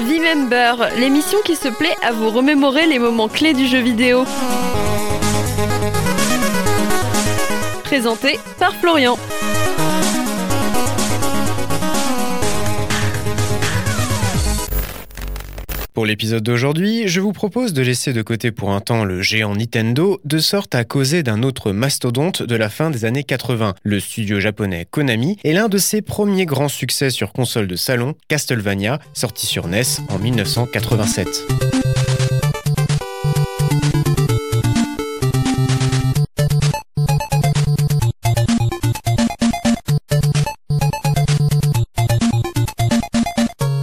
V-Member, l'émission qui se plaît à vous remémorer les moments clés du jeu vidéo. Présenté par Florian. Pour l'épisode d'aujourd'hui, je vous propose de laisser de côté pour un temps le géant Nintendo, de sorte à causer d'un autre mastodonte de la fin des années 80. Le studio japonais Konami est l'un de ses premiers grands succès sur console de salon, Castlevania, sorti sur NES en 1987.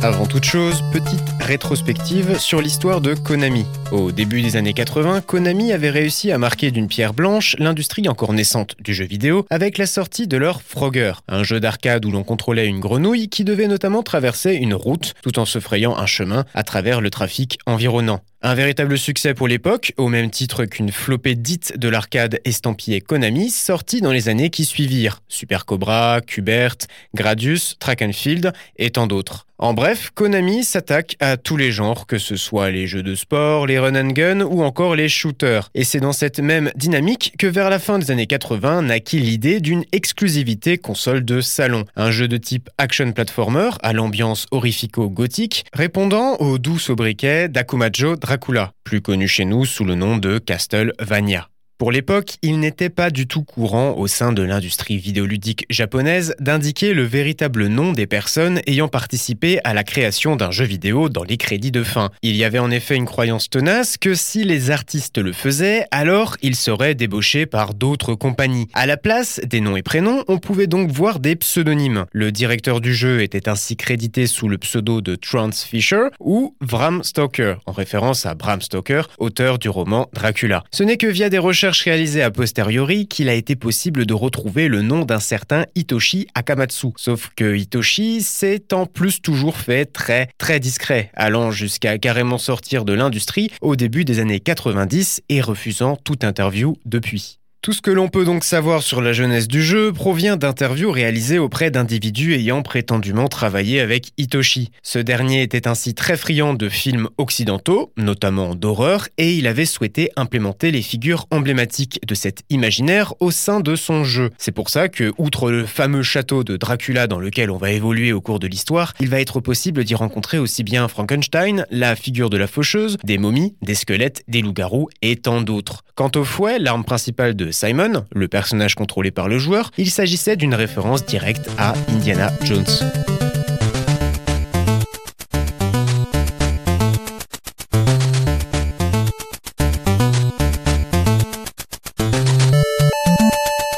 Avant toute chose, petite rétrospective sur l'histoire de Konami. Au début des années 80, Konami avait réussi à marquer d'une pierre blanche l'industrie encore naissante du jeu vidéo avec la sortie de leur Frogger, un jeu d'arcade où l'on contrôlait une grenouille qui devait notamment traverser une route tout en se frayant un chemin à travers le trafic environnant. Un véritable succès pour l'époque, au même titre qu'une flopée dite de l'arcade estampillée Konami, sortie dans les années qui suivirent. Super Cobra, Kubert, Gradius, Track Field et tant d'autres. En bref, Konami s'attaque à tous les genres, que ce soit les jeux de sport, les run and gun ou encore les shooters. Et c'est dans cette même dynamique que vers la fin des années 80 naquit l'idée d'une exclusivité console de salon. Un jeu de type action platformer à l'ambiance horrifico-gothique, répondant au doux sobriquet d'Akumajo Dracula, plus connu chez nous sous le nom de Castlevania. Pour l'époque, il n'était pas du tout courant au sein de l'industrie vidéoludique japonaise d'indiquer le véritable nom des personnes ayant participé à la création d'un jeu vidéo dans les crédits de fin. Il y avait en effet une croyance tenace que si les artistes le faisaient, alors ils seraient débauchés par d'autres compagnies. À la place des noms et prénoms, on pouvait donc voir des pseudonymes. Le directeur du jeu était ainsi crédité sous le pseudo de Trance Fisher ou Bram Stoker, en référence à Bram Stoker, auteur du roman Dracula. Ce n'est que via des recherches réalisé a posteriori qu'il a été possible de retrouver le nom d'un certain Hitoshi Akamatsu. Sauf que Hitoshi s'est en plus toujours fait très très discret, allant jusqu'à carrément sortir de l'industrie au début des années 90 et refusant toute interview depuis. Tout ce que l'on peut donc savoir sur la jeunesse du jeu provient d'interviews réalisées auprès d'individus ayant prétendument travaillé avec Hitoshi. Ce dernier était ainsi très friand de films occidentaux, notamment d'horreur, et il avait souhaité implémenter les figures emblématiques de cet imaginaire au sein de son jeu. C'est pour ça que, outre le fameux château de Dracula dans lequel on va évoluer au cours de l'histoire, il va être possible d'y rencontrer aussi bien Frankenstein, la figure de la faucheuse, des momies, des squelettes, des loups-garous et tant d'autres. Quant au fouet, l'arme principale de Simon, le personnage contrôlé par le joueur, il s'agissait d'une référence directe à Indiana Jones.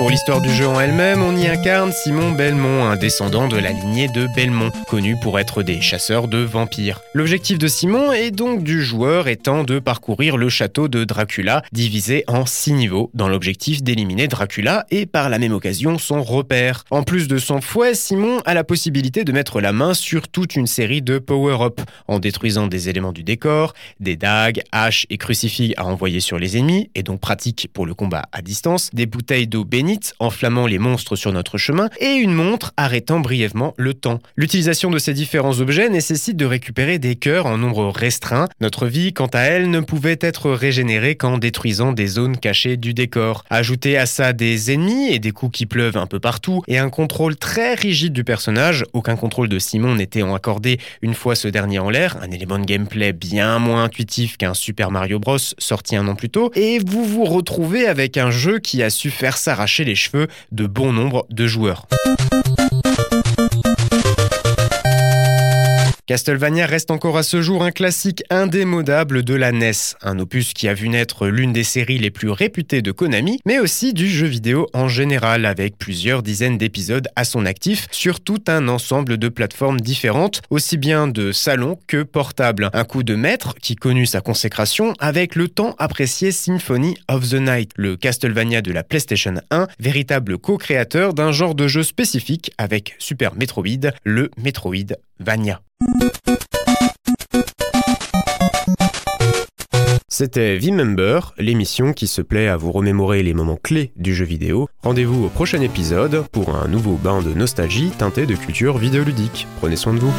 Pour l'histoire du jeu en elle-même, on y incarne Simon Belmont, un descendant de la lignée de Belmont, connu pour être des chasseurs de vampires. L'objectif de Simon et donc du joueur étant de parcourir le château de Dracula, divisé en six niveaux, dans l'objectif d'éliminer Dracula et par la même occasion son repère. En plus de son fouet, Simon a la possibilité de mettre la main sur toute une série de power-up, en détruisant des éléments du décor, des dagues, haches et crucifix à envoyer sur les ennemis, et donc pratique pour le combat à distance, des bouteilles d'eau enflammant les monstres sur notre chemin et une montre arrêtant brièvement le temps. L'utilisation de ces différents objets nécessite de récupérer des cœurs en nombre restreint. Notre vie, quant à elle, ne pouvait être régénérée qu'en détruisant des zones cachées du décor. Ajouter à ça des ennemis et des coups qui pleuvent un peu partout et un contrôle très rigide du personnage, aucun contrôle de Simon n'était accordé une fois ce dernier en l'air, un élément de gameplay bien moins intuitif qu'un Super Mario Bros sorti un an plus tôt, et vous vous retrouvez avec un jeu qui a su faire s'arracher les cheveux de bon nombre de joueurs. Castlevania reste encore à ce jour un classique indémodable de la NES, un opus qui a vu naître l'une des séries les plus réputées de Konami, mais aussi du jeu vidéo en général, avec plusieurs dizaines d'épisodes à son actif sur tout un ensemble de plateformes différentes, aussi bien de salon que portable. Un coup de maître qui connut sa consécration avec le temps apprécié Symphony of the Night, le Castlevania de la PlayStation 1, véritable co-créateur d'un genre de jeu spécifique avec Super Metroid, le C'était V-Member, l'émission qui se plaît à vous remémorer les moments clés du jeu vidéo. Rendez-vous au prochain épisode pour un nouveau bain de nostalgie teinté de culture vidéoludique. Prenez soin de vous.